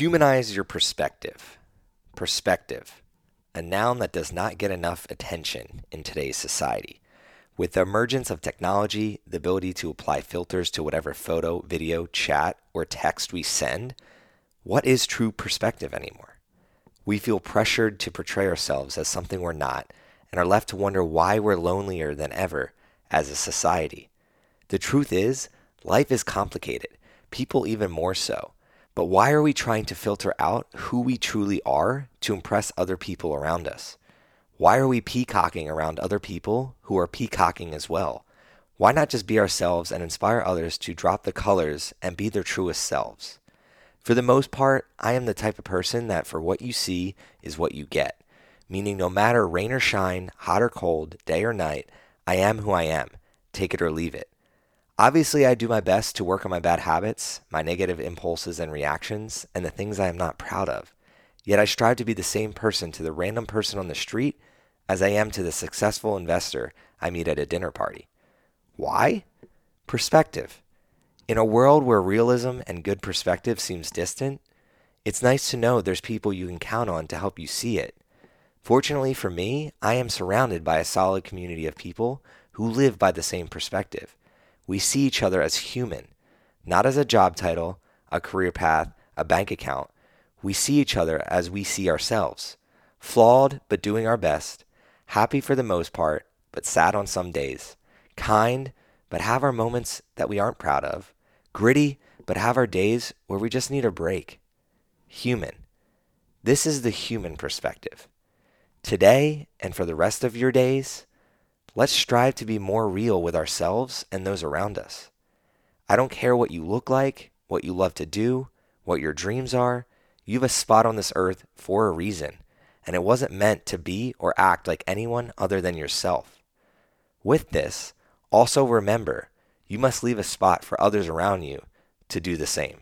Humanize your perspective. Perspective, a noun that does not get enough attention in today's society. With the emergence of technology, the ability to apply filters to whatever photo, video, chat, or text we send, what is true perspective anymore? We feel pressured to portray ourselves as something we're not and are left to wonder why we're lonelier than ever as a society. The truth is, life is complicated, people even more so. But why are we trying to filter out who we truly are to impress other people around us? Why are we peacocking around other people who are peacocking as well? Why not just be ourselves and inspire others to drop the colors and be their truest selves? For the most part, I am the type of person that for what you see is what you get, meaning no matter rain or shine, hot or cold, day or night, I am who I am, take it or leave it. Obviously, I do my best to work on my bad habits, my negative impulses and reactions, and the things I am not proud of. Yet I strive to be the same person to the random person on the street as I am to the successful investor I meet at a dinner party. Why? Perspective. In a world where realism and good perspective seems distant, it's nice to know there's people you can count on to help you see it. Fortunately for me, I am surrounded by a solid community of people who live by the same perspective we see each other as human, not as a job title, a career path, a bank account. We see each other as we see ourselves flawed, but doing our best, happy for the most part, but sad on some days, kind, but have our moments that we aren't proud of, gritty, but have our days where we just need a break. Human. This is the human perspective. Today and for the rest of your days, Let's strive to be more real with ourselves and those around us. I don't care what you look like, what you love to do, what your dreams are. You have a spot on this earth for a reason, and it wasn't meant to be or act like anyone other than yourself. With this, also remember you must leave a spot for others around you to do the same.